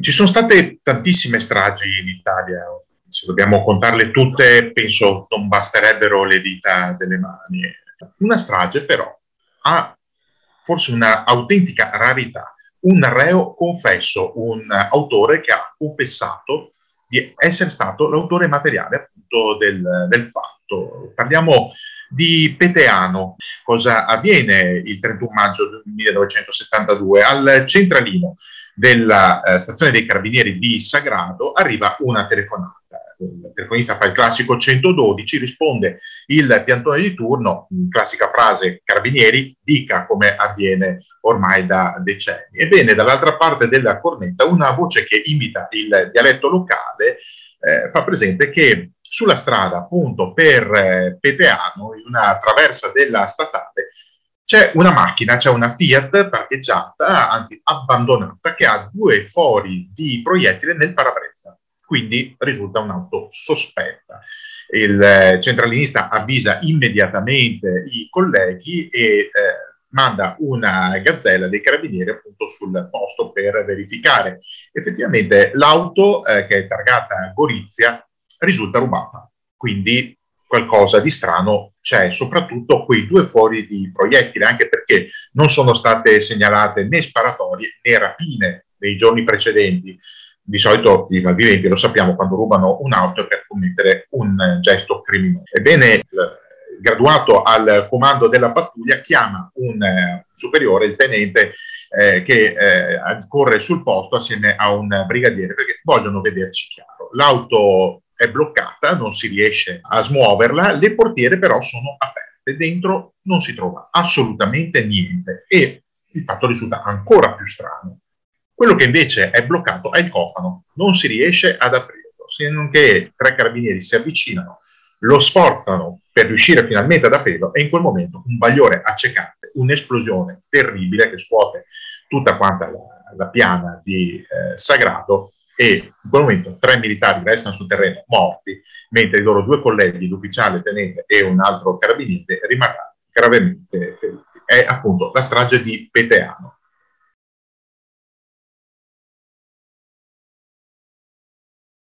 Ci sono state tantissime stragi in Italia, se dobbiamo contarle tutte, penso non basterebbero le dita delle mani. Una strage però ha forse un'autentica rarità, un reo confesso, un autore che ha confessato di essere stato l'autore materiale appunto del, del fatto. Parliamo di Peteano. Cosa avviene il 31 maggio 1972? Al centralino della eh, stazione dei carabinieri di Sagrado arriva una telefonata. Il telefonista fa il classico 112, risponde il piantone di turno, classica frase carabinieri, dica come avviene ormai da decenni. Ebbene, dall'altra parte della cornetta una voce che imita il dialetto locale eh, fa presente che sulla strada appunto per eh, Peteano, in una traversa della statale, c'è una macchina, c'è una Fiat parcheggiata, anzi abbandonata, che ha due fori di proiettile nel parabrezza. Quindi risulta un'auto sospetta. Il eh, centralinista avvisa immediatamente i colleghi e eh, manda una gazzella dei carabinieri appunto sul posto per verificare. Effettivamente l'auto eh, che è targata Gorizia risulta rubata. Quindi qualcosa di strano c'è, soprattutto quei due fuori di proiettile, anche perché non sono state segnalate né sparatorie né rapine nei giorni precedenti. Di solito i malviventi lo sappiamo quando rubano un'auto per commettere un gesto criminoso. Ebbene, il graduato al comando della pattuglia chiama un eh, superiore, il tenente, eh, che eh, corre sul posto assieme a un brigadiere perché vogliono vederci chiaro. L'auto è bloccata, non si riesce a smuoverla, le portiere però sono aperte, dentro non si trova assolutamente niente e il fatto risulta ancora più strano. Quello che invece è bloccato è il cofano, non si riesce ad aprirlo, se non che tre carabinieri si avvicinano, lo sforzano per riuscire finalmente ad aprirlo e in quel momento un bagliore accecante, un'esplosione terribile che scuote tutta quanta la, la piana di eh, Sagrado e in quel momento tre militari restano sul terreno morti, mentre i loro due colleghi, l'ufficiale tenente e un altro carabiniere, rimarranno gravemente feriti. È appunto la strage di Peteano.